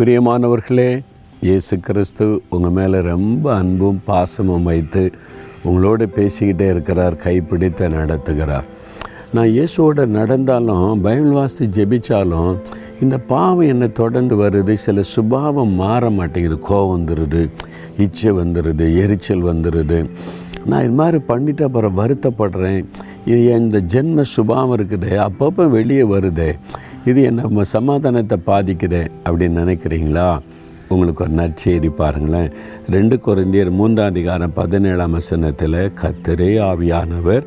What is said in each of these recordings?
பிரியமானவர்களே இயேசு கிறிஸ்து உங்கள் மேலே ரொம்ப அன்பும் பாசமும் வைத்து உங்களோட பேசிக்கிட்டே இருக்கிறார் கைப்பிடித்த நடத்துகிறார். நான் இயேசுவோட நடந்தாலும் பைபிள் வாசித்து ஜெபிச்சாலும் இந்த பாவம் என்னை தொடர்ந்து வருது சில சுபாவம் மாற மாட்டேங்குது கோவம் வந்துடுது இச்சை வந்துடுது எரிச்சல் வந்துடுது நான் இது மாதிரி பண்ணிட்டு அப்புறம் வருத்தப்படுறேன். இந்த ஜென்ம சுபாவம் இருக்குது அப்பப்போ வெளியே வருதே. இது என்ன சமாதானத்தை பாதிக்குதே அப்படின்னு நினைக்கிறீங்களா? உங்களுக்கு ஒரு நற்செய்தி பாருங்களேன். ரெண்டு குறைந்தியர் மூன்றாம் அதிகாரம் பதினேழாம் வசனத்தில் கத்தரே ஆவியானவர்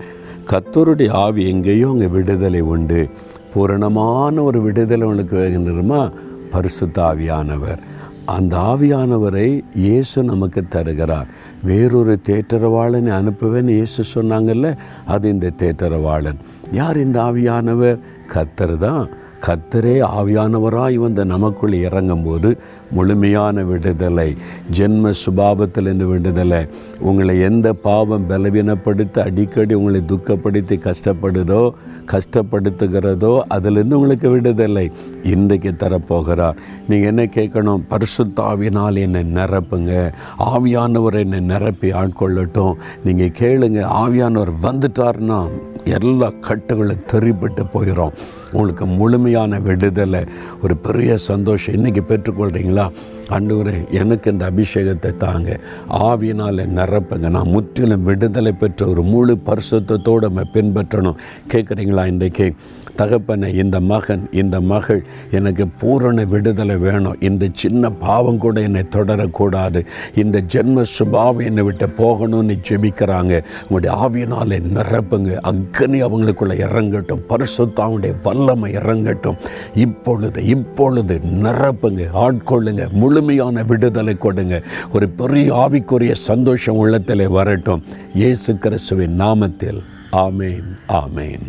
கத்தருடைய ஆவி எங்கேயோ அங்கே விடுதலை உண்டு. பூரணமான ஒரு விடுதலை உனக்கு வேணுமா பரிசுத்த ஆவியானவர். அந்த ஆவியானவரை இயேசு நமக்கு தருகிறார். வேறொரு தேட்டரவாளனை அனுப்புவேன்னு இயேசு சொன்னாங்கல்ல அது இந்த தேட்டரவாளன் யார் இந்த ஆவியானவர்? கத்தர் தான். கத்தரே ஆவியானவராய் வந்த நமக்குள் இறங்கும்போது முழுமையான விடுதலை ஜென்ம சுபாவத்திலிருந்து விடுதலை. உங்களை எந்த பாவம் பலவீனப்படுத்தி அடிக்கடி உங்களை துக்கப்படுத்தி கஷ்டப்படுதோ கஷ்டப்படுத்துகிறதோ அதிலிருந்து உங்களுக்கு விடுதலை இன்றைக்கு தரப்போகிறார். நீங்கள் என்ன கேட்கணும்? பரிசுத்தாவினால் என்னை நிரப்புங்க. ஆவியானவர் என்னை நிரப்பி ஆட்கொள்ளட்டும். நீங்கள் கேளுங்க ஆவியானவர் வந்துட்டார்னா எல்லா கட்டுகளும் தெரிப்பட்டு போயிடும் உங்களுக்கு முழுமையான விடுதலை ஒரு பெரிய சந்தோஷம். இன்றைக்கி பெற்றுக்கொள்கிறீங்களா ஆண்டவரே எனக்கு இந்த அபிஷேகத்தை தாங்க. ஆவியினால் நிரப்புங்க. நான் முற்றிலும் விடுதலை பெற்ற ஒரு முழு பரிசுத்தத்தோடு நம்ம பின்பற்றணும். கேட்குறீங்களா இன்றைக்கு? தகப்பனை இந்த மகன் இந்த மகள் எனக்கு பூரண விடுதலை வேணும். இந்த சின்ன பாவம் கூட என்னை தொடரக்கூடாது. இந்த ஜென்ம சுபாவம் என்னை விட்டு போகணும்னு ஜெபிக்கிறாங்க. உங்களுடைய ஆவியினாலே நிரப்புங்க. அக்கனி அவங்களுக்குள்ளே இறங்கட்டும். பரிசுத்தாவுடைய வல்லமை இறங்கட்டும். இப்பொழுது இப்பொழுது நிரப்புங்க ஆட்கொள்ளுங்க முழுமையான விடுதலை கொடுங்க. ஒரு பெரிய ஆவிக்குரிய சந்தோஷம் உள்ளத்தில் வரட்டும். இயேசு கிறிஸ்துவின் நாமத்தில். ஆமேன் ஆமேன்.